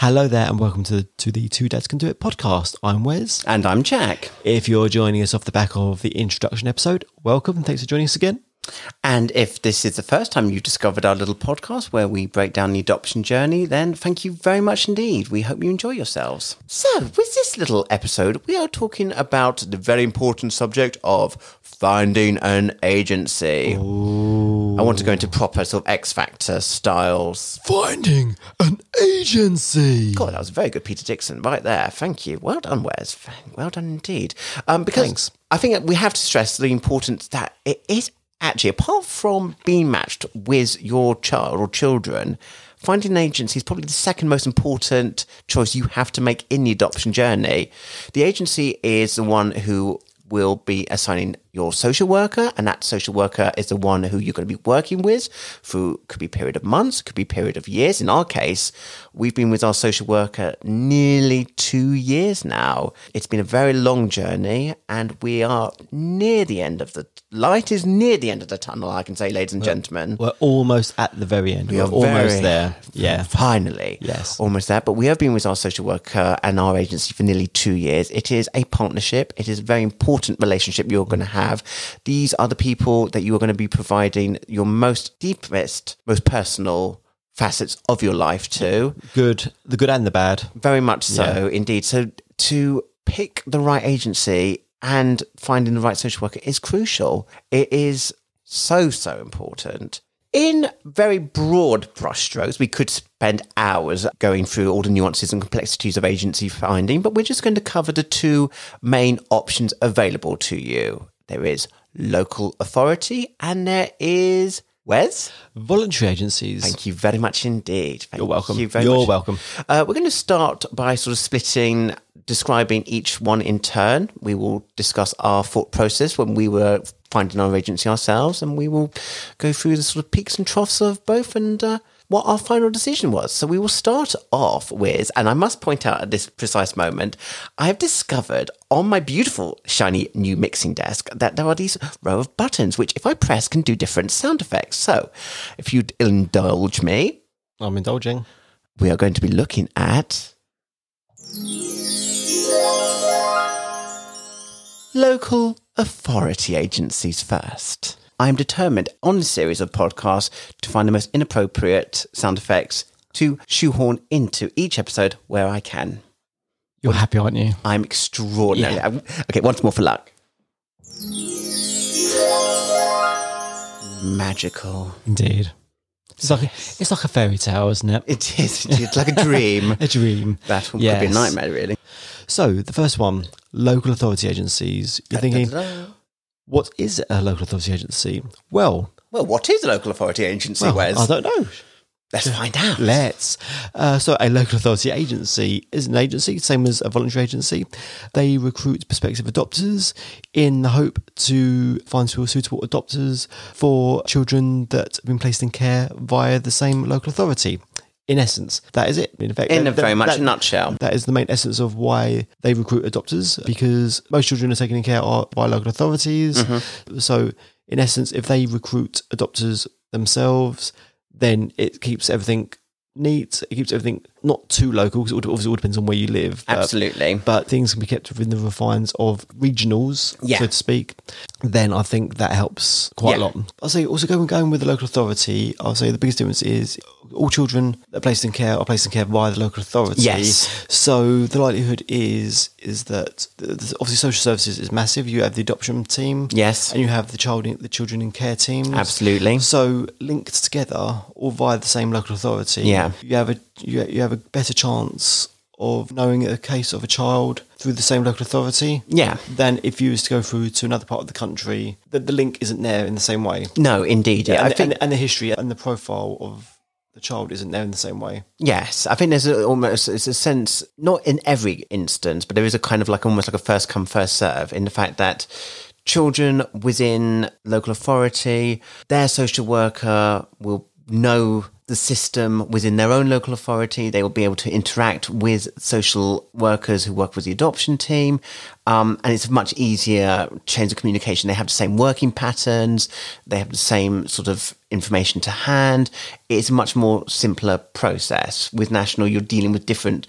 Hello there, and welcome to, to the Two Dads Can Do It podcast. I'm Wes. And I'm Jack. If you're joining us off the back of the introduction episode, welcome and thanks for joining us again. And if this is the first time you've discovered our little podcast where we break down the adoption journey, then thank you very much indeed. We hope you enjoy yourselves. So, with this little episode, we are talking about the very important subject of finding an agency. I want to go into proper sort of X Factor styles. Finding an agency. God, that was very good, Peter Dickson, right there. Thank you. Well done, Wes. Well done indeed. Um, because Thanks. I think we have to stress the importance that it is actually, apart from being matched with your child or children, finding an agency is probably the second most important choice you have to make in the adoption journey. The agency is the one who will be assigning your social worker, and that social worker is the one who you're going to be working with through could be a period of months, could be a period of years. In our case, we've been with our social worker nearly two years now. It's been a very long journey, and we are near the end of the light is near the end of the tunnel. I can say, ladies and gentlemen. We're almost at the very end. We are are almost very- there. Yeah. Finally. Yes. Almost there. But we have been with our social worker and our agency for nearly two years. It is a partnership. It is a very important relationship you're going to have. These are the people that you are going to be providing your most deepest, most personal facets of your life to. Good. The good and the bad. Very much so, indeed. So to pick the right agency and finding the right social worker is crucial. It is so, so important. In very broad brushstrokes, we could spend hours going through all the nuances and complexities of agency finding, but we're just going to cover the two main options available to you. There is local authority and there is Wes. Voluntary agencies. Thank you very much indeed. Thank You're welcome. You very You're much. welcome. Uh, we're going to start by sort of splitting, describing each one in turn. We will discuss our thought process when we were finding our agency ourselves, and we will go through the sort of peaks and troughs of both and uh, what our final decision was. So we will start off with, and I must point out at this precise moment, I have discovered on my beautiful shiny new mixing desk that there are these row of buttons which, if I press, can do different sound effects. So if you'd indulge me, I'm indulging. we are going to be looking at local authority agencies first. I'm determined on this series of podcasts to find the most inappropriate sound effects to shoehorn into each episode where I can. You're happy, aren't you? I'm extraordinary. I'm- okay, once more for luck. Magical. Indeed. It's like a, it's like a fairy tale, isn't it? It is. It's like a dream. A dream. That could be a nightmare, really. So the first one, local authority agencies. You're thinking, Da-da-da. What is a local authority agency? Well, Well, what is a local authority agency, well Wes? I don't know. Let's find out. Let's. Uh, so, a local authority agency is an agency, same as a voluntary agency. They recruit prospective adopters in the hope to find suitable- suitable adopters for children that have been placed in care via the same local authority. In essence, that is it. In effect, In that- a very that- much that- a nutshell. that is the main essence of why they recruit adopters because most children are taken in care of by local authorities. Mm-hmm. So, in essence, if they recruit adopters themselves, then it keeps everything neat. It keeps everything not too local because it obviously all depends on where you live. but- Absolutely. But things can be kept within the refines of regionals, Yeah. so to speak. Then I think that helps quite a lot. I'll say also going going with the local authority. I'll say the biggest difference is all children that are placed in care are placed in care via the local authority. Yes. So the likelihood is is that the, the- obviously social services is massive. You have the adoption team. Yes. And you have the child in, the children in care teams. Absolutely. So linked together, all via the same local authority. Yeah. You have a you, you have a better chance of knowing a case of a child through the same local authority. Yeah. Than if you was to go through to another part of the country, that the link isn't there in the same way. No, indeed. Yeah, and, I think. and, and the history and the profile of the child isn't there in the same way. Yes, I think there's a, almost it's a sense not in every instance, but there is a kind of like almost like a first come first serve in the fact that children within local authority, their social worker will know the system within their own local authority. They will be able to interact with social workers who work with the adoption team. Um, and it's much easier change of communication. They have the same working patterns. They have the same sort of information to hand. It's a much more simpler process. With national, you're dealing with different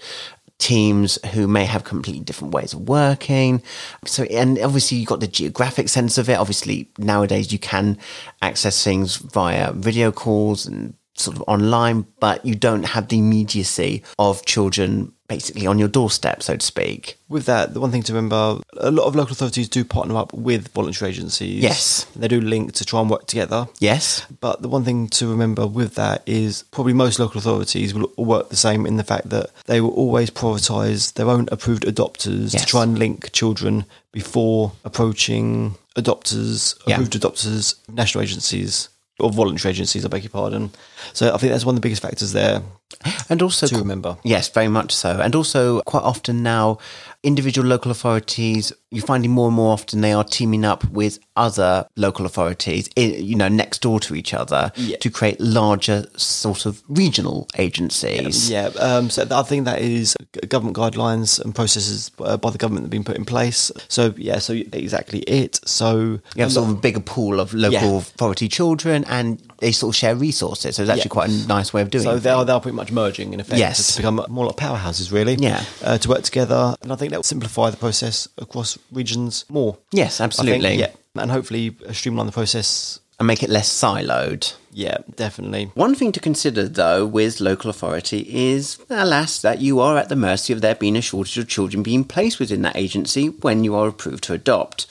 teams who may have completely different ways of working. So, and obviously, you've got the geographic sense of it. Obviously, nowadays you can access things via video calls and sort of online, but you don't have the immediacy of children basically on your doorstep, so to speak. With that, the one thing to remember, a lot of local authorities do partner up with voluntary agencies. Yes. They do link to try and work together. Yes. But the one thing to remember with that is probably most local authorities will work the same in the fact that they will always prioritise their own approved adopters Yes. to try and link children before approaching adopters, Yeah. approved adopters, national agencies or voluntary agencies, I beg your pardon. So I think that's one of the biggest factors there And also to remember. Yes, very much so. And also, quite often now, individual local authorities, you're finding more and more often they are teaming up with other local authorities, you know, next door to each other Yeah. to create larger sort of regional agencies. Yeah, um, so I think that is government guidelines and processes uh, by the government that have been put in place. So yeah, so exactly it. So You have sort of a bigger pool of local Yeah. authority children and they sort of share resources. So it's actually Yeah. quite a nice way of doing So it. they are, they are pretty much merging in effect Yes. to become more like powerhouses, really. Yeah. Uh, to work together. And I think that will simplify the process across regions more. Yes, absolutely. think, yeah. And hopefully uh, streamline the process. And make it less siloed. Yeah, definitely. One thing to consider, though, with local authority is, alas, that you are at the mercy of there being a shortage of children being placed within that agency when you are approved to adopt.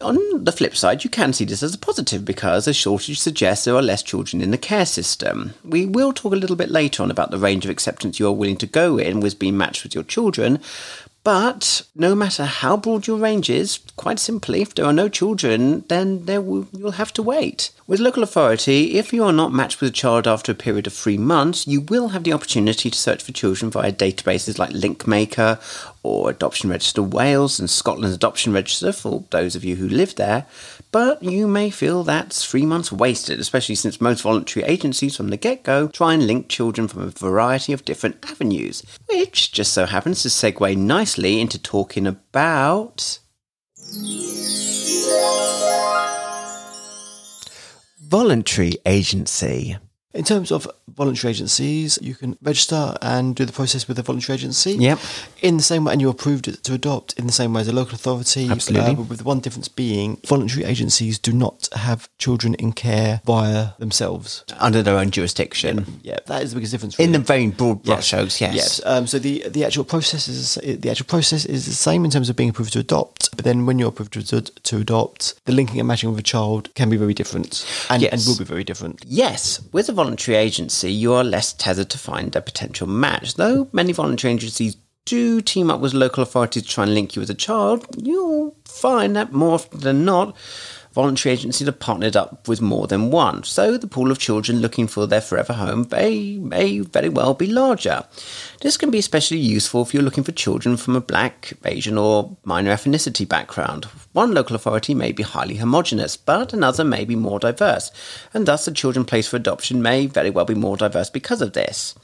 On the flip side, you can see this as a positive because a shortage suggests there are less children in the care system. We will talk a little bit later on about the range of acceptance you are willing to go in with being matched with your children. But no matter how broad your range is, quite simply, if there are no children, then there will, you'll have to wait. With local authority, if you are not matched with a child after a period of three months, you will have the opportunity to search for children via databases like Linkmaker or Adoption Register Wales and Scotland's Adoption Register for those of you who live there. But you may feel that's three months wasted, especially since most voluntary agencies from the get go try and link children from a variety of different avenues, which just so happens to segue nicely into talking about. Voluntary agency. In terms of voluntary agencies, you can register and do the process with a voluntary agency. Yep. In the same way, and you're approved to adopt in the same way as a local authority. Absolutely. Uh, with the one difference being, voluntary agencies do not have children in care via themselves. Under their own jurisdiction. Yeah, that is the biggest difference. In the very broad Yes. yes. Yes. Um, so the the actual process is the actual process is the same in terms of being approved to adopt, but then when you're approved to, to adopt, the linking and matching with a child can be very different, and, Yes. and will be very different. Yes, with a voluntary agency, you are less tethered to find a potential match. Though many voluntary agencies do team up with local authorities to try and link you with a child, you'll find that more often than not, voluntary agencies are partnered up with more than one. So the pool of children looking for their forever home may, may very well be larger. This can be especially useful if you're looking for children from a black, Asian, or minor ethnicity background. One local authority may be highly homogenous, but another may be more diverse, and thus the children placed for adoption may very well be more diverse because of this.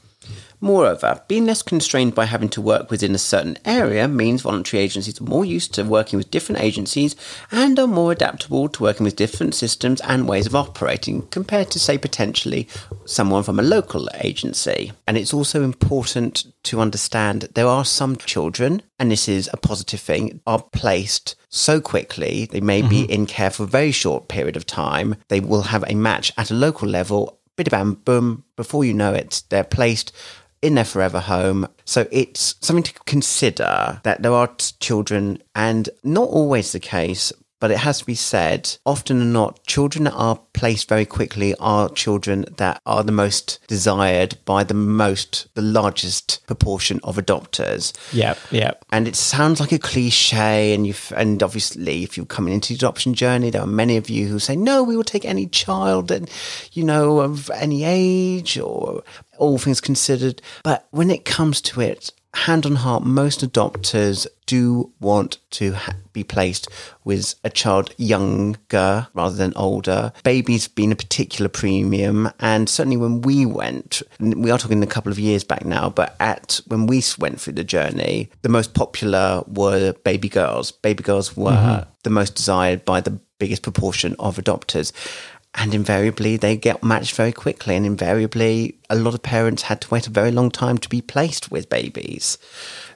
Moreover, being less constrained by having to work within a certain area means voluntary agencies are more used to working with different agencies and are more adaptable to working with different systems and ways of operating compared to, say, potentially someone from a local agency. And it's also important to understand there are some children, and this is a positive thing, are placed so quickly, they may be mm-hmm. in care for a very short period of time, they will have a match at a local level bit bam boom. Before you know it they're placed in their forever home. So it's something to consider that there are t- children and not always the case but it has to be said often or not children that are placed very quickly are children that are the most desired by the most the largest proportion of adopters Yeah, yeah. and it sounds like a cliche and you and obviously if you're coming into the adoption journey there are many of you who say no we will take any child and you know of any age or all things considered but when it comes to it hand on heart most adopters do want to ha- be placed with a child younger rather than older. Babies being a particular premium and certainly when we went we are talking a couple of years back now but at when we went through the journey the most popular were baby girls. Baby girls were mm-hmm. the most desired by the biggest proportion of adopters And invariably, they get matched very quickly. And invariably, a lot of parents had to wait a very long time to be placed with babies.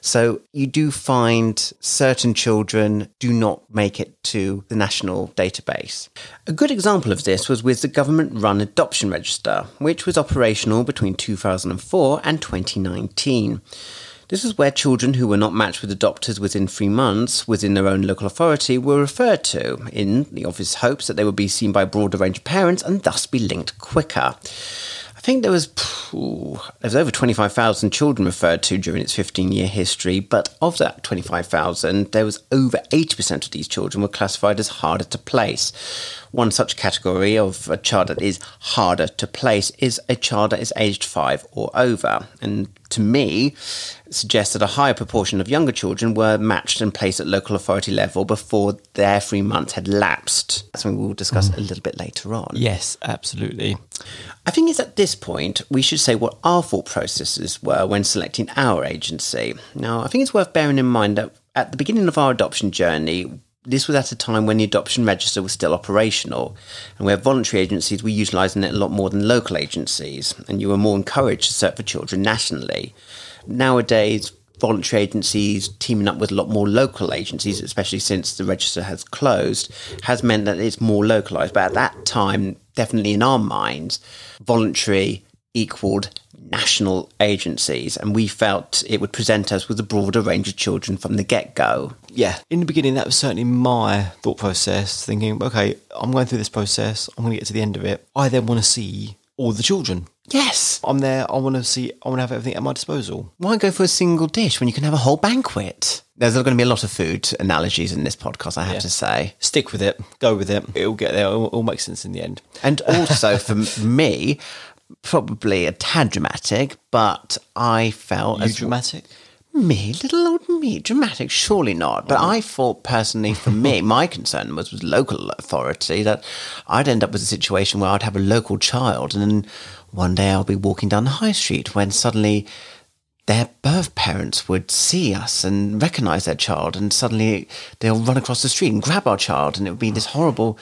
So you do find certain children do not make it to the national database. A good example of this was with the government run adoption register, which was operational between 2004 and 2019. This is where children who were not matched with adopters within three months within their own local authority were referred to, in the obvious hopes that they would be seen by a broader range of parents and thus be linked quicker. I think there was there was over 25,000 children referred to during its 15-year history, but of that 25,000, there was over 80% of these children were classified as harder to place. One such category of a child that is harder to place is a child that is aged 5 or over. And to me, suggests that a higher proportion of younger children were matched and placed at local authority level before their three months had lapsed. That's something we'll discuss mm. a little bit later on. Yes, absolutely. I think it's at this point we should say what our thought processes were when selecting our agency. Now, I think it's worth bearing in mind that at the beginning of our adoption journey, this was at a time when the adoption register was still operational, and where voluntary agencies were utilising it a lot more than local agencies, and you were more encouraged to search for children nationally. Nowadays, voluntary agencies teaming up with a lot more local agencies, especially since the register has closed, has meant that it's more localised. But at that time, definitely in our minds, voluntary equaled national agencies, and we felt it would present us with a broader range of children from the get go. Yeah, in the beginning, that was certainly my thought process, thinking, okay, I'm going through this process, I'm going to get to the end of it. I then want to see all the children. Yes. I'm there, I want to see, I want to have everything at my disposal. Why go for a single dish when you can have a whole banquet? There's going to be a lot of food analogies in this podcast, I have yeah. to say. Stick with it, go with it. It'll get there, it'll, it'll make sense in the end. And also for me, probably a tad dramatic, but I felt you as dramatic. Me, little old me, dramatic? Surely not. But oh. I thought personally, for me, my concern was with local authority that I'd end up with a situation where I'd have a local child, and then one day I'll be walking down the high street when suddenly their birth parents would see us and recognize their child, and suddenly they'll run across the street and grab our child, and it would be this horrible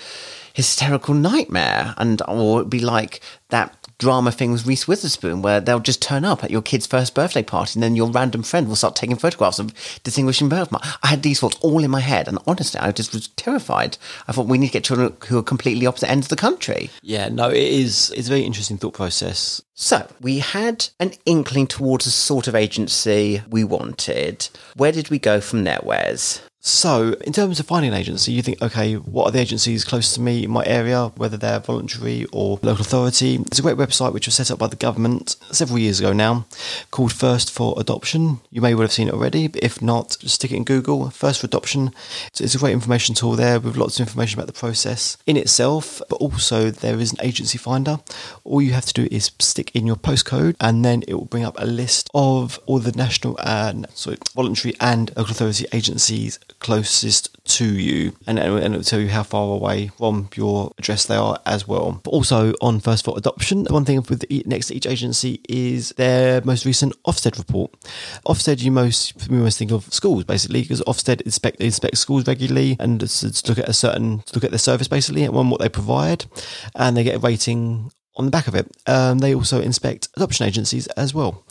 hysterical nightmare and or it'd be like that drama thing with Reese Witherspoon, where they'll just turn up at your kid's first birthday party, and then your random friend will start taking photographs of distinguishing birthmarks. I had these thoughts all in my head, and honestly, I just was terrified. I thought we need to get children who are completely opposite ends of the country. Yeah, no, it is. It's a very interesting thought process. So we had an inkling towards the sort of agency we wanted. Where did we go from there, Wes? So, in terms of finding an agency, you think, okay, what are the agencies close to me in my area, whether they're voluntary or local authority? There's a great website which was set up by the government several years ago now called First for Adoption. You may well have seen it already, but if not, just stick it in Google. First for Adoption. It's a great information tool there with lots of information about the process in itself, but also there is an agency finder. All you have to do is stick in your postcode and then it will bring up a list of all the national and sorry, voluntary and local authority agencies closest to you, and, and it'll tell you how far away from your address they are as well. But also on First for Adoption, one thing with the, next to each agency is their most recent Ofsted report. Ofsted, you most you most think of schools basically, because Ofsted inspect inspects schools regularly and to look at a certain to look at their service basically and what they provide, and they get a rating on the back of it. Um, they also inspect adoption agencies as well.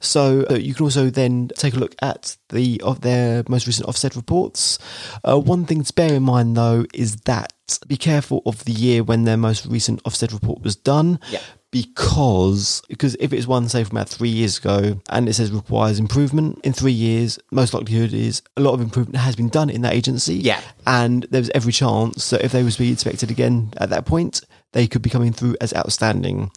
So uh, you can also then take a look at the of their most recent Ofsted reports. Uh, one thing to bear in mind though is that be careful of the year when their most recent Ofsted report was done. Yeah. Because because if it's one say from about three years ago and it says requires improvement in three years, most likelihood is a lot of improvement has been done in that agency. Yeah. And there's every chance that if they was to be inspected again at that point, they could be coming through as outstanding.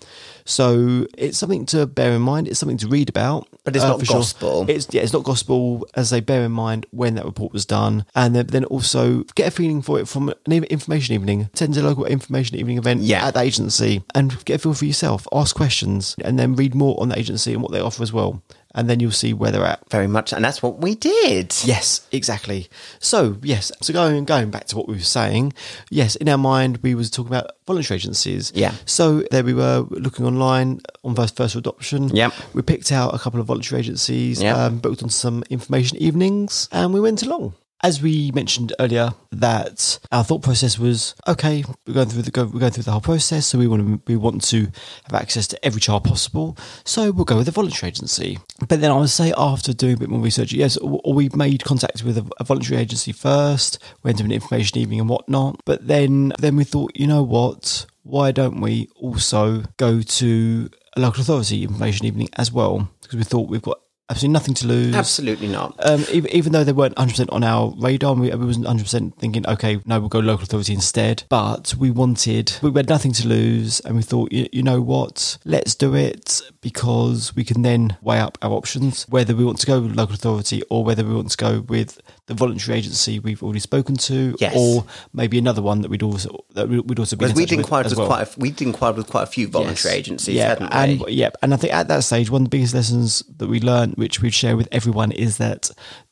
So it's something to bear in mind. It's something to read about. But it's uh, not gospel. Sure. It's yeah, it's not gospel. As they bear in mind when that report was done, and then, also get a feeling for it from an information evening. Attend a local information evening event yeah. at the agency, and get a feel for yourself. Ask questions, and then read more on the agency and what they offer as well and then you'll see where they're at. Very much, and that's what we did. Yes, exactly. So yes, so going going back to what we were saying, yes, in our mind we was talking about voluntary agencies. Yeah. So there we were looking online on First for Adoption. Yep. We picked out a couple of voluntary agencies. Yep. Um, booked on some information evenings, and we went along. As we mentioned earlier, that our thought process was okay. We're going through the go, we're going through the whole process, so we want to we want to have access to every child possible. So we'll go with a voluntary agency. But then I would say after doing a bit more research, yes, or, we made contact with a, a voluntary agency first, went to an information evening and whatnot. But then then we thought, you know what? Why don't we also go to a local authority information evening as well? Because we thought we've got absolutely nothing to lose. Absolutely not. Um, even, even though they weren't 100% on our radar, we, we wasn't 100% thinking, okay, no, we'll go local authority instead. But we wanted, we had nothing to lose, and we thought, you, you know what, let's do it because we can then weigh up our options, whether we want to go with local authority or whether we want to go with the voluntary agency we've already spoken to, Yes. or maybe another one that we'd also that we- we'd also be Because we touch did with inquired with well. quite a, we did inquired with quite a few voluntary Yes. agencies, yeah, hadn't and we? yeah, and I think at that stage, one of the biggest lessons that we learned, which we'd share with everyone, is that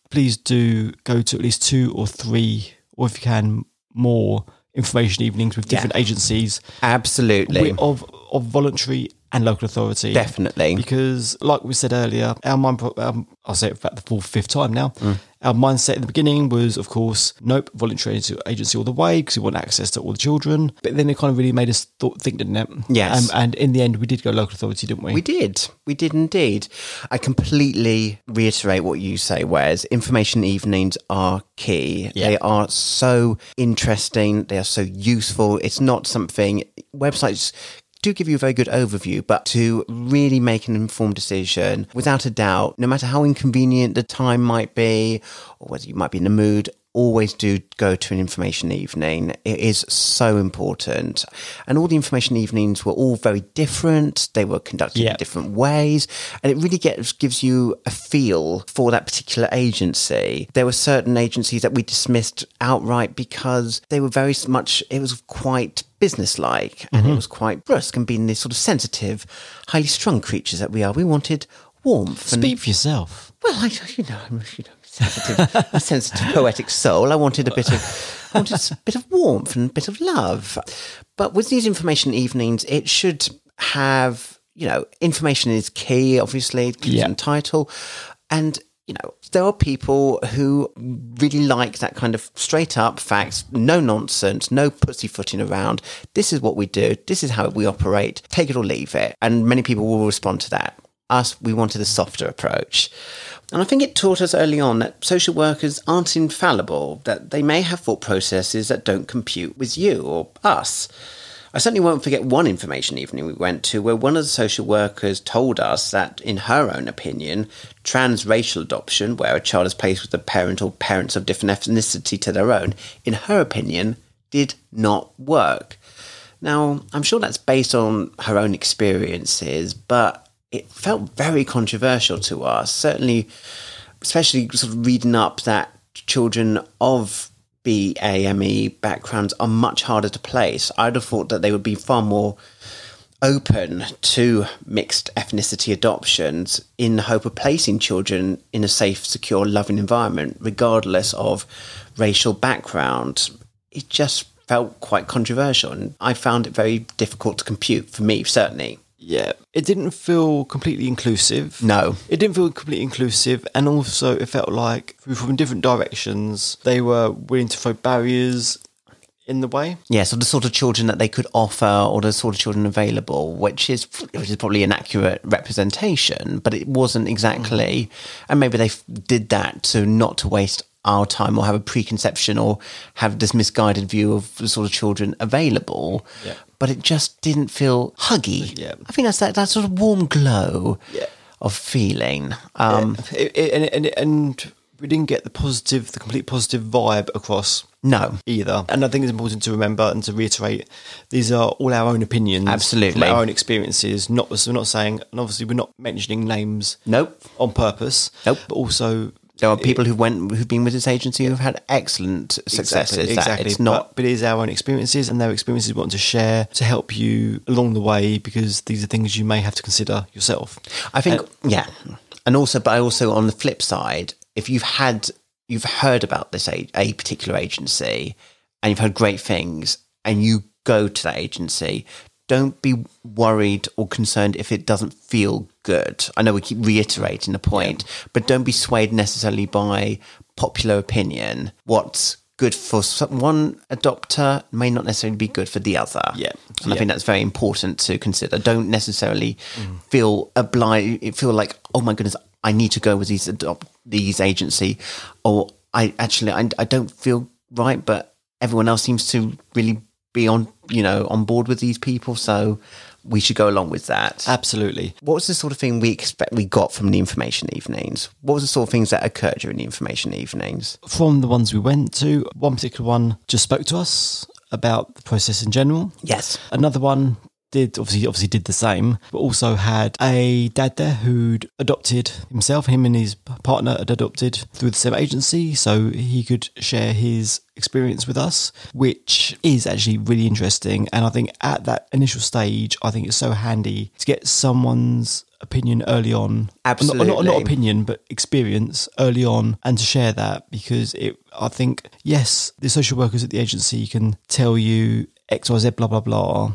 please do go to at least two or three, or if you can, more information evenings with different agencies Absolutely, of of voluntary and local authority. definitely. Because, like we said earlier, our mind, um, I'll say it for the fourth, fifth time now. Mm. Our mindset in the beginning was, of course, nope, voluntary agency- agency all the way because we want access to all the children. But then it kind of really made us thought, think, didn't it? Yes. Um, and in the end, we did go local authority, didn't we? We did. We did indeed. I completely reiterate what you say, Wes. Information evenings are key. Yeah. They are so interesting. They are so useful. It's not something websites do give you a very good overview, but to really make an informed decision, without a doubt, no matter how inconvenient the time might be, or whether you might be in the mood, always do go to an information evening. It is so important. And all the information evenings were all very different. They were conducted Yeah. in different ways. And it really gets, gives you a feel for that particular agency. There were certain agencies that we dismissed outright because they were very much, it was quite businesslike and it mm-hmm. was quite brusque and being this sort of sensitive, highly strung creatures that we are. We wanted warmth and Speak for yourself. well, I, you know, I'm you know, sensitive, a sensitive, poetic soul. I wanted a bit of, I wanted a bit of warmth and a bit of love. But with these information evenings, it should have, you know, information is key. Obviously, Yeah. you a title, and you know, there are people who really like that kind of straight up facts, no nonsense, no pussyfooting around. This is what we do. This is how we operate. Take it or leave it. And many people will respond to that. Us, we wanted a softer approach. And I think it taught us early on that social workers aren't infallible, that they may have thought processes that don't compute with you or us. I certainly won't forget one information evening we went to where one of the social workers told us that, in her own opinion, transracial adoption, where a child is placed with a parent or parents of different ethnicity to their own, in her opinion, did not work. Now, I'm sure that's based on her own experiences, but it felt very controversial to us. Certainly, especially sort of reading up that children of BAME backgrounds are much harder to place. I'd have thought that they would be far more open to mixed ethnicity adoptions in the hope of placing children in a safe, secure, loving environment, regardless of racial background. It just felt quite controversial, and I found it very difficult to compute for me, certainly. Yeah, it didn't feel completely inclusive. No. It didn't feel completely inclusive, and also it felt like from different directions they were willing to throw barriers in the way. Yeah, so the sort of children that they could offer or the sort of children available, which is which is probably an accurate representation, but it wasn't exactly. Mm. And maybe they f- did that so not to waste our time or have a preconception or have this misguided view of the sort of children available. Yeah. But it just didn't feel huggy. Yeah. I think that's that, that sort of warm glow Yeah. of feeling. Um, it, and, and, and we didn't get the positive, the complete positive vibe across No. either. And I think it's important to remember and to reiterate these are all our own opinions, Absolutely. our own experiences. Not we're not saying, and obviously we're not mentioning names, Nope. on purpose. Nope. but also. There are people who went who've been with this agency who've had excellent successes. Exactly, exactly. It's not but, but it is our own experiences, and their experiences we want to share to help you along the way because these are things you may have to consider yourself. I think, uh, yeah, and also, but also on the flip side, if you've had, you've heard about this a, a particular agency, and you've heard great things, and you go to that agency, don't be worried or concerned if it doesn't feel good. I know we keep reiterating the point, but don't be swayed necessarily by popular opinion. What's good for some, one adopter may not necessarily be good for the other. Yeah. And I think that's very important to consider. Don't necessarily mm. feel obliged, feel like, oh my goodness, I need to go with these adopt these agency, or I actually I, I don't feel right, but everyone else seems to really be on you know on board with these people, so we should go along with that. Absolutely. What was the sort of thing we expect we got from the information evenings? What was the sort of things that occurred during the information evenings? From the ones we went to, one particular one just spoke to us about the process in general. Yes. Another one did obviously obviously did the same, but also had a dad there who'd adopted himself. Him and his partner had adopted through the same agency, so he could share his experience with us, which is actually really interesting. And I think at that initial stage, I think it's so handy to get someone's opinion early on. Not, not, not opinion, but experience early on, and to share that because it. I think yes, the social workers at the agency can tell you X, Y, Z, blah blah blah,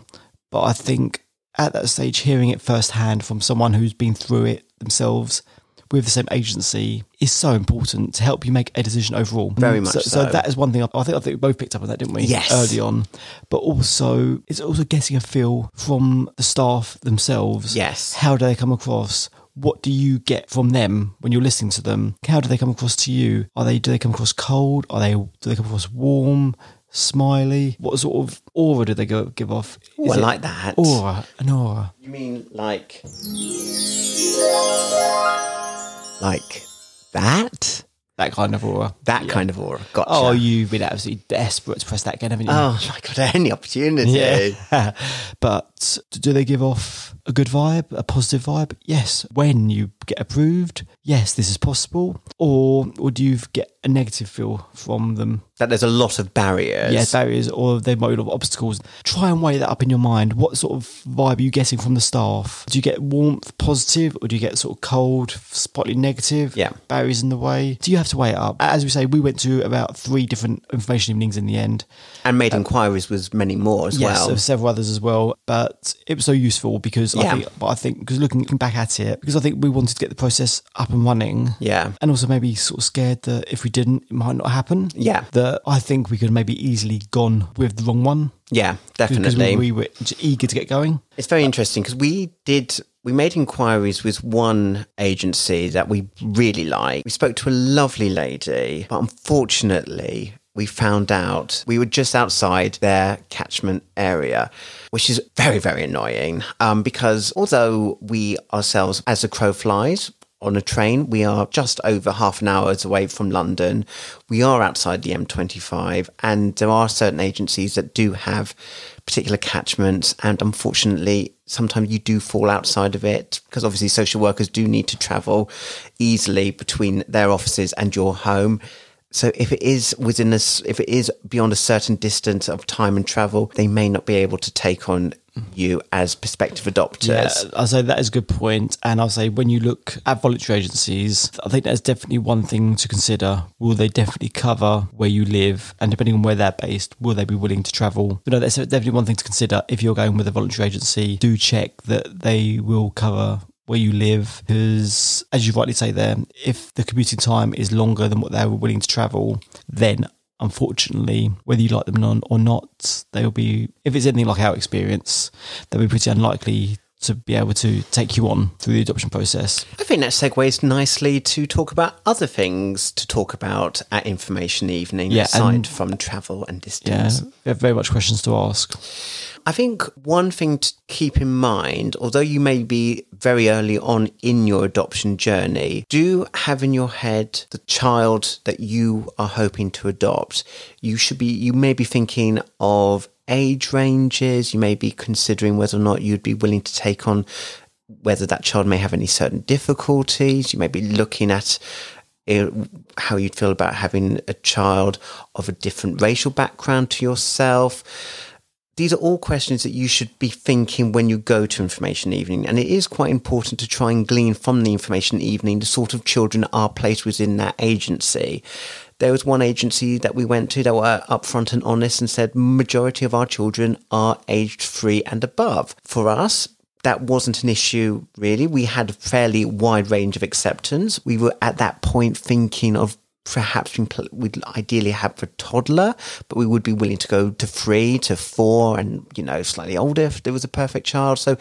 but I think at that stage, hearing it firsthand from someone who's been through it themselves with the same agency is so important to help you make a decision overall. Very much So, so. that is one thing. I, I think I think we both picked up on that, didn't we? Yes. Early on, but also it's also getting a feel from the staff themselves. Yes. How do they come across? What do you get from them when you're listening to them? How do they come across to you? Are they do they come across cold? Are they do they come across warm? Smiley? What sort of aura do they go, give off? Ooh, Is I like that. Aura, an aura. You mean like like that? That kind of aura. That kind of aura. Gotcha. Oh, you've been absolutely desperate to press that again, haven't you? Oh my god, any opportunity. Yeah. but do they give off a good vibe, a positive vibe? Yes. When you get approved, yes, this is possible. Or or do you get a negative feel from them? That there's a lot of barriers. Yeah, barriers or they might have obstacles. Try and weigh that up in your mind. What sort of vibe are you getting from the staff? Do you get warmth, positive, or do you get sort of cold, slightly negative? Yeah. Barriers in the way. Do you have to weigh it up? As we say, we went to about three different information evenings in the end. and made uh, inquiries with many more as Yes, well. there were several others as well, but it was so useful because I Yeah. think, but I think because looking, looking back at it, because I think we wanted to get the process up and running, Yeah. and also maybe sort of scared that if we didn't, it might not happen. Yeah. that I think we could maybe easily gone with the wrong one Yeah, definitely. we, we were eager to get going. It's very interesting because we did we made inquiries with one agency that we really like. We spoke to a lovely lady, but unfortunately we found out we were just outside their catchment area, which is very, very annoying. Um, because although we ourselves, as a crow flies, on a train. We are just over half an hour's away from London. We are outside the M25, and there are certain agencies that do have particular catchments. And unfortunately, sometimes you do fall outside of it because obviously social workers do need to travel easily between their offices and your home. So if it is within this, if it is beyond a certain distance of time and travel, they may not be able to take on you as prospective adopters. Yeah, I'll say that is a good point. And I'll say when you look at voluntary agencies, I think that's definitely one thing to consider. Will they definitely cover where you live? And depending on where they're based, will they be willing to travel? But no, that's definitely one thing to consider. If you're going with a voluntary agency, do check that they will cover where you live because as you rightly say there if the commuting time is longer than what they were willing to travel then unfortunately, whether you like them or- or not, they will be, if it's anything like our experience, they'll be pretty unlikely to be able to take you on through the adoption process. I think that segues nicely to talk about other things to talk about at information evening, Yeah, aside from travel and Yeah, distance. we have very much questions to ask. I think one thing to keep in mind, although you may be very early on in your adoption journey, do have in your head the child that you are hoping to adopt. You should be, you may be thinking of age ranges, you may be considering whether or not you'd be willing to take on whether that child may have any certain difficulties. You may be looking at uh, how you'd feel about having a child of a different racial background to yourself these are all questions that you should be thinking when you go to information evening. And it is quite important to try and glean from the information evening the sort of children that are placed within that agency. There was one agency that we went to that were upfront and honest and said majority of our children are aged three and above. For us, that wasn't an issue really. We had a fairly wide range of acceptance. We were at that point thinking of perhaps we'd ideally have for toddler, but we would be willing to go to three to four and, you know, slightly older if there was a perfect child. So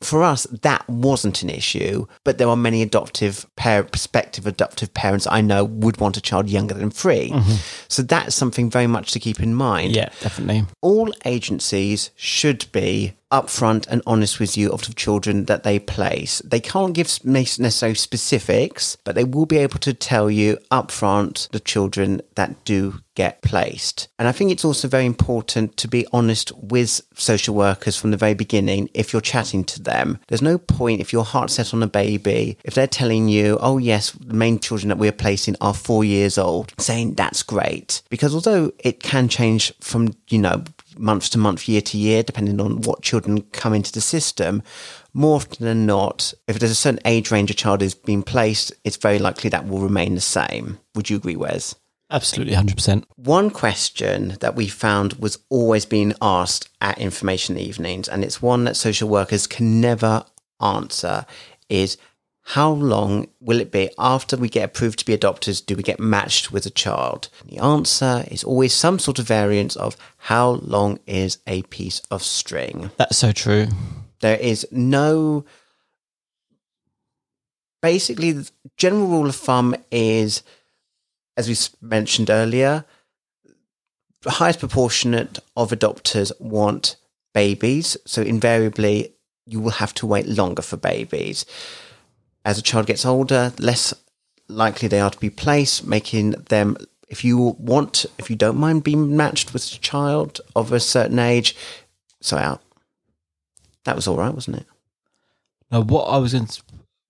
for us, that wasn't an issue, but there are many adoptive pair, prospective adoptive parents I know would want a child younger than 3 mm-hmm. So that's something very much to keep in mind. Yeah, definitely. All agencies should be upfront and honest with you of the children that they place. They can't give necessarily specifics, but they will be able to tell you upfront the children that do get placed. And I think it's also very important to be honest with social workers from the very beginning if you're chatting to them. There's no point if your heart's set on a baby, if they're telling you, oh, yes, the main children that we're placing are four years old, saying that's great. Because although it can change from, you know, month to month, year to year, depending on what children come into the system, more often than not, if there's a certain age range a child is being placed, it's very likely that will remain the same. Would you agree, Wes? Absolutely, 100%. One question that we found was always being asked at information evenings, and it's one that social workers can never answer, is how long will it be after we get approved to be adopters do we get matched with a child? The answer is always some sort of variance of how long is a piece of string. That's so true. There is no. Basically, the general rule of thumb is, as we mentioned earlier, the highest proportionate of adopters want babies. So, invariably, you will have to wait longer for babies as a child gets older, less likely they are to be placed, making them, if you want, if you don't mind being matched with a child of a certain age, so out. That was all right, wasn't it? Now, what I was going to,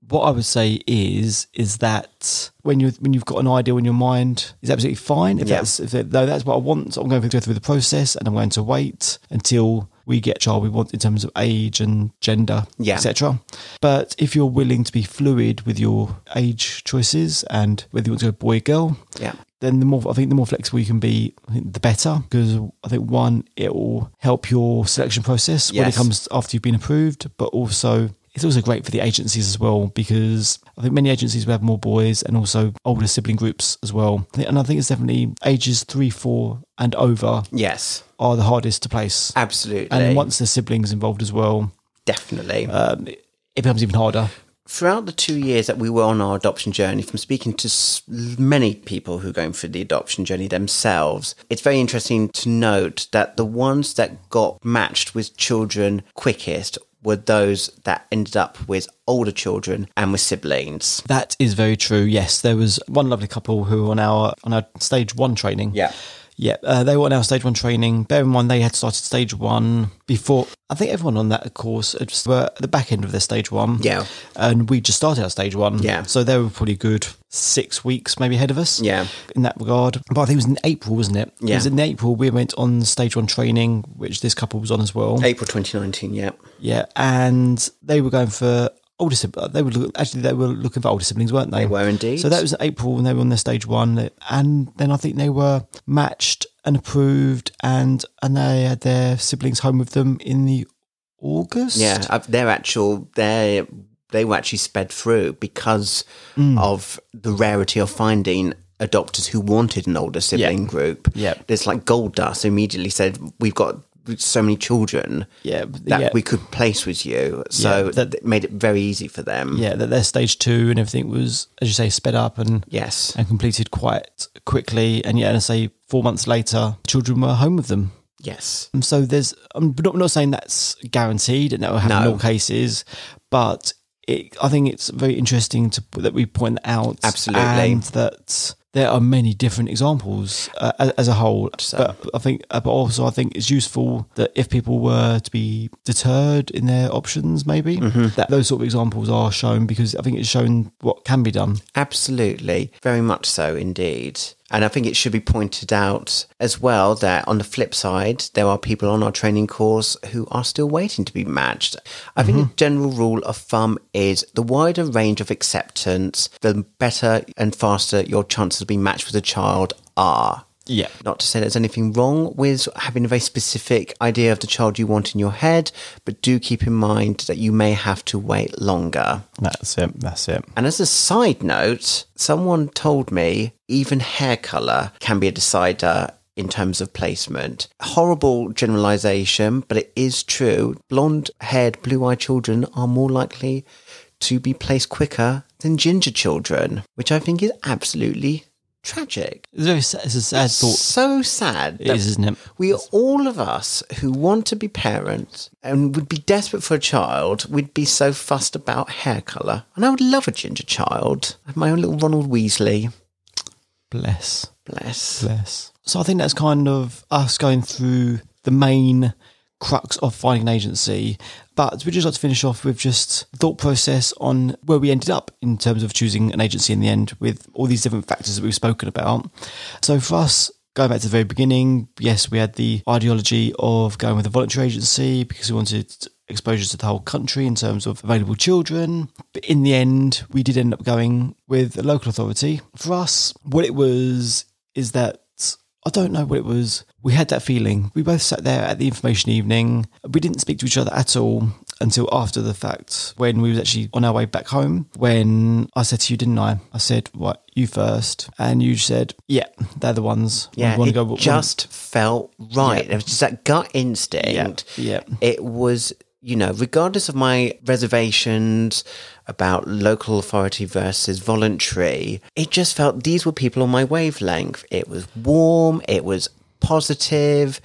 what I would say is, is that when you when you've got an idea in your mind, is absolutely fine. If yeah. that's if though that's what I want, so I'm going to go through the process, and I'm going to wait until we get child we want in terms of age and gender, yeah. etc. But if you're willing to be fluid with your age choices and whether you want to go boy or girl, yeah. then the more I think the more flexible you can be, the better. Because I think one, it will help your selection process yes. when it comes after you've been approved, but also it's also great for the agencies as well because I think many agencies will have more boys and also older sibling groups as well. And I think it's definitely ages three, four, and over. Yes, are the hardest to place. Absolutely. And once there's siblings involved as well, definitely, um, it becomes even harder. Throughout the two years that we were on our adoption journey, from speaking to many people who are going through the adoption journey themselves, it's very interesting to note that the ones that got matched with children quickest were those that ended up with older children and with siblings. That is very true. Yes, there was one lovely couple who were on our on our stage one training. Yeah. Yeah, uh, they were on our stage one training. Bear in mind, they had started stage one before. I think everyone on that course were at the back end of their stage one. Yeah. And we just started our stage one. Yeah. So they were pretty good six weeks maybe ahead of us. Yeah. In that regard. But I think it was in April, wasn't it? Yeah. It was in April we went on stage one training, which this couple was on as well. April 2019, yeah. Yeah. And they were going for older siblings. They were actually they were looking for older siblings, weren't they? They were indeed. So that was in April when they were on their stage one, and then I think they were matched and approved, and and they had their siblings home with them in the August. Yeah, uh, their actual they they were actually sped through because mm. of the rarity of finding adopters who wanted an older sibling group. Yeah, there's like gold dust. Immediately said we've got so many children yeah, that yeah. we could place with you. So yeah, that made it very easy for them. Yeah, that their stage two and everything was, as you say, sped up and yes, and completed quite quickly. And yeah, and I say four months later, children were home with them. Yes. And so there's, I'm not, not saying that's guaranteed and that will happen no. in all cases, but it, I think it's very interesting to that we point out absolutely and that there are many different examples uh, as a whole. So. But I think, uh, but also I think it's useful that if people were to be deterred in their options, maybe mm-hmm. that those sort of examples are shown because I think it's shown what can be done. Absolutely, very much so indeed. And I think it should be pointed out as well that on the flip side, there are people on our training course who are still waiting to be matched. I think the mm-hmm. general rule of thumb is the wider range of acceptance, the better and faster your chances of being matched with a child are. Yeah. Not to say there's anything wrong with having a very specific idea of the child you want in your head, but do keep in mind that you may have to wait longer. That's it. That's it. And as a side note, someone told me even hair color can be a decider in terms of placement. Horrible generalization, but it is true. Blonde haired, blue eyed children are more likely to be placed quicker than ginger children, which I think is absolutely tragic. It's very. It's a sad thought. So sad. It is, isn't it? we all of us who want to be parents and would be desperate for a child, we'd be so fussed about hair colour. And I would love a ginger child. I have my own little Ronald Weasley. Bless. Bless. Bless. So I think that's kind of us going through the main crux of finding an agency. But we'd just like to finish off with just thought process on where we ended up in terms of choosing an agency in the end with all these different factors that we've spoken about. So for us, going back to the very beginning, yes, we had the ideology of going with a voluntary agency because we wanted exposure to the whole country in terms of available children. But in the end, we did end up going with a local authority. For us, what it was is that I don't know what it was. We had that feeling. We both sat there at the information evening. We didn't speak to each other at all until after the fact when we was actually on our way back home when I said to you, didn't I? I said, what, you first. And you said, yeah, they're the ones. Yeah, it go- just felt right. Yeah. It was just that gut instinct. Yeah, yeah. It was, you know, regardless of my reservations about local authority versus voluntary, it just felt these were people on my wavelength. It was warm, it was positive.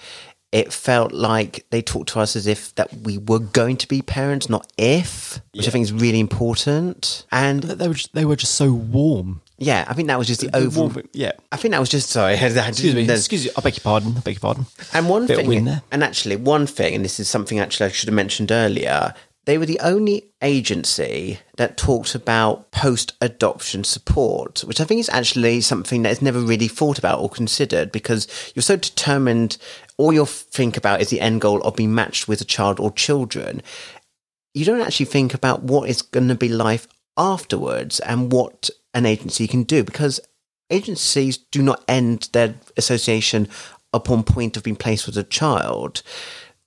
It felt like they talked to us as if that we were going to be parents, not if, which I think is really important. And They were just, they were just so warm. yeah, I think that was just the, The overall. warm- yeah. I think that was just sorry. Excuse me. Excuse me. I beg your pardon. I beg your pardon. And one Bit thing, and actually, one thing, and this is something actually I should have mentioned earlier. They were the only agency that talked about post adoption support, which I think is actually something that is never really thought about or considered because you're so determined, all you think about is the end goal of being matched with a child or children. You don't actually think about what is going to be life afterwards and what an agency can do because agencies do not end their association upon point of being placed with a child.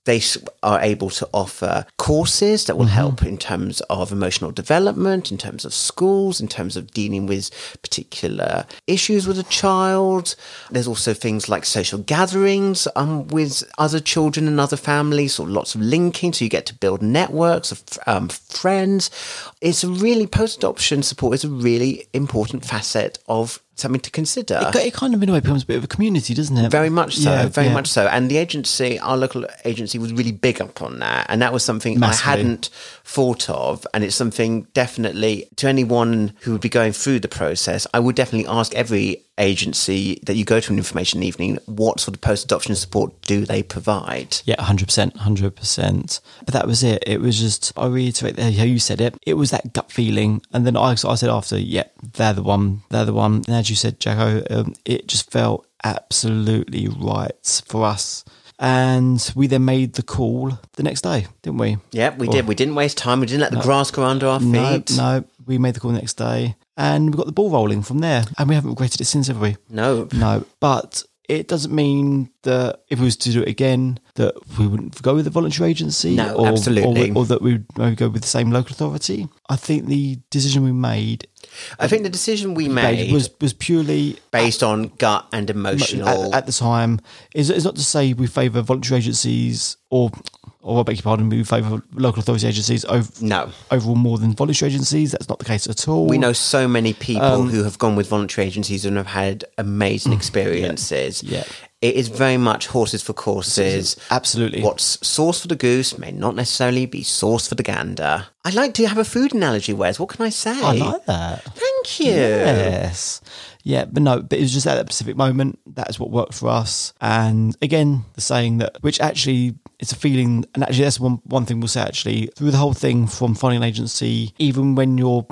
They are able to offer courses that will help in terms of emotional development, in terms of schools, in terms of dealing with particular issues with a child. There's also things like social gatherings um, with other children and other families, or lots of linking, so you get to build networks of um, friends. It's a really post adoption support is a really important facet of something to consider. It, it kind of in a way becomes a bit of a community, doesn't it? Very much so, Yeah, very yeah. much so. And the agency, our local agency, was really big up on that, and that was something Massively. I hadn't thought of. And it's something definitely to anyone who would be going through the process. I would definitely ask every agency that you go to an information evening what sort of post adoption support do they provide. Yeah, hundred percent, hundred percent. But that was it. It was just I reiterate how you said it. It was that gut feeling, and then I, I said after, yeah, they're the one, they're the one. And as you said, Jacko, um, it just felt absolutely right for us. And we then made the call the next day, didn't we? Yeah, we oh. did. We didn't waste time. We didn't let the grass grow under our No, feet. no, we made the call the next day, and we got the ball rolling from there. And we haven't regretted it since, have we? No. No, but it doesn't mean that if we was to do it again, that we wouldn't go with the voluntary agency. No, or, absolutely. Or, or that we would go with the same local authority. I think the decision we made, I think the decision we made was was purely based on gut and emotional. at, at the time. Is is not to say we favour voluntary agencies or or I beg your pardon, we favour local authority agencies over no. overall more than voluntary agencies. That's not the case at all. We know so many people Um, who have gone with voluntary agencies and have had amazing experiences. yeah. It is very much horses for courses. absolutely. What's sauce for the goose may not necessarily be sauce for the gander. I like to have a food analogy, Wes. What can I say? I like that. Thank you. Yes. Yeah, but no, but it was just at that specific moment. That's what worked for us. And again, the saying that, which actually it's a feeling, and actually that's one, one thing we'll say actually, through the whole thing from finding an agency, even when you're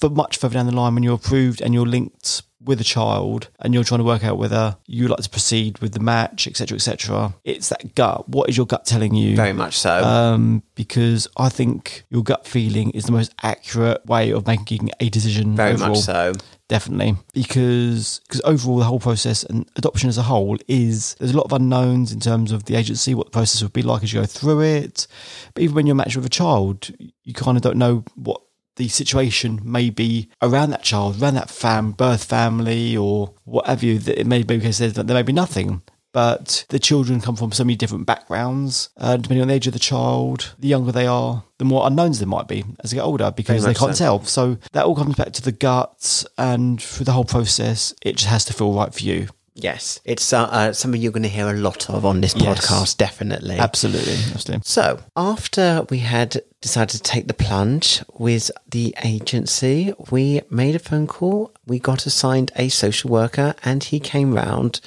for much further down the line, when you're approved and you're linked with a child and you're trying to work out whether you like to proceed with the match, etc., etc., it's that gut. What is your gut telling you? Very much so. um, because I think your gut feeling is the most accurate way of making a decision. Very overall. much so. Definitely, because because overall the whole process and adoption as a whole is there's a lot of unknowns in terms of the agency, what the process would be like as you go through it. But even when you're matched with a child, you kind of don't know what the situation may be around that child, around that fam, birth family, or whatever you. It may be because there may be nothing. But the children come from so many different backgrounds. Uh, depending on the age of the child, the younger they are, the more unknowns there might be as they get older because they can't so. tell. So that all comes back to the guts, and through the whole process, it just has to feel right for you. Yes, it's uh, uh, something you're going to hear a lot of on this Yes. podcast, definitely. Absolutely, absolutely. So, after we had decided to take the plunge with the agency, we made a phone call. We got assigned a social worker, and he came round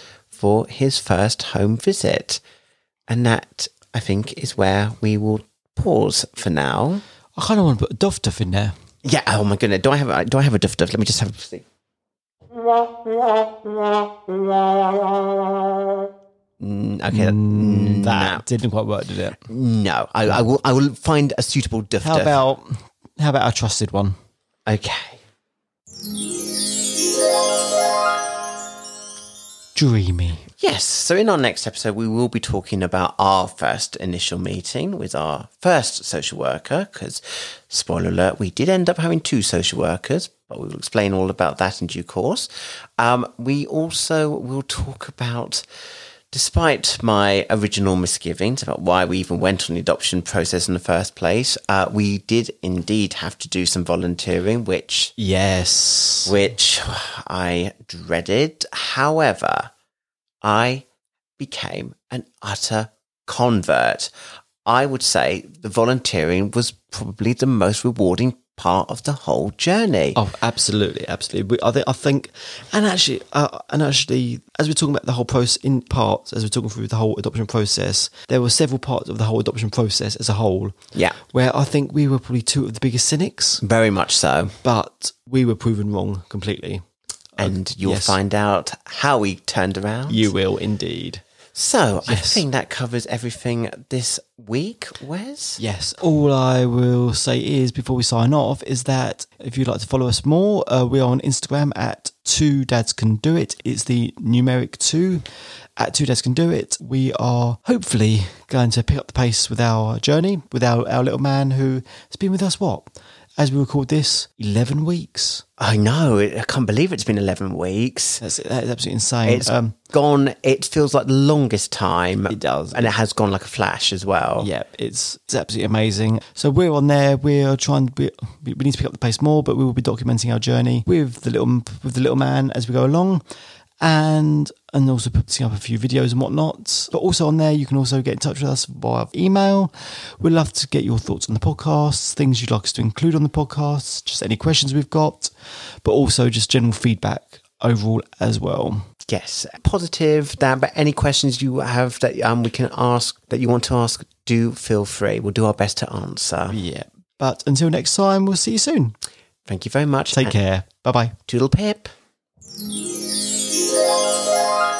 for his first home visit. And that, I think, is where we will pause for now. I kind of want to put a duff duff in there. Yeah. Oh my goodness. Do I have? a- Do I have a duff duff? Let me just have a see. Mm, okay. Mm, that no. didn't quite work, did it? No. I, I will. I will find a suitable duff How about how about our trusted one? Okay. Dreamy. Yes. So, in our next episode, we will be talking about our first initial meeting with our first social worker. Because, spoiler alert, we did end up having two social workers, but we will explain all about that in due course. Um, we also will talk about, despite my original misgivings about why we even went on the adoption process in the first place, uh, we did indeed have to do some volunteering, which Yes. which I dreaded. However, I became an utter convert. I would say the volunteering was probably the most rewarding part of the whole journey. Oh, absolutely, absolutely. We, I think, I think, and actually, uh, and actually, as we're talking about the whole process in parts, as we're talking through the whole adoption process, there were several parts of the whole adoption process as a whole. Yeah. where I think we were probably two of the biggest cynics, Very much so. but we were proven wrong completely. And you'll yes. find out how we turned around. You will indeed. So I think that covers everything this week, Wes. Yes. All I will say is before we sign off is that if you'd like to follow us more, uh, we are on Instagram at Two Dads Can Do It. It's the numeric two at Two Dads Can Do It. We are hopefully going to pick up the pace with our journey with our, our little man who has been with us what? As we record this, 11 weeks. I know. I can't believe it's been 11 weeks. That's, that is absolutely insane. It's um, gone. It feels like the longest time. It does. and it has gone like a flash as well. Yeah, it's it's absolutely amazing. So we're on there. We're trying. We, we need to pick up the pace more, but we will be documenting our journey with the little with the little man as we go along, and and also putting up a few videos and whatnot. But also on there, you can also get in touch with us via email. We'd love to get your thoughts on the podcast, things you'd like us to include on the podcast, just any questions we've got, but also just general feedback overall as well. Yes, positive. That, but any questions you have that um we can ask that you want to ask, do feel free. We'll do our best to answer. Yeah. But until next time, we'll see you soon. Thank you very much. Take care. Bye bye. Toodle pip. Thank you.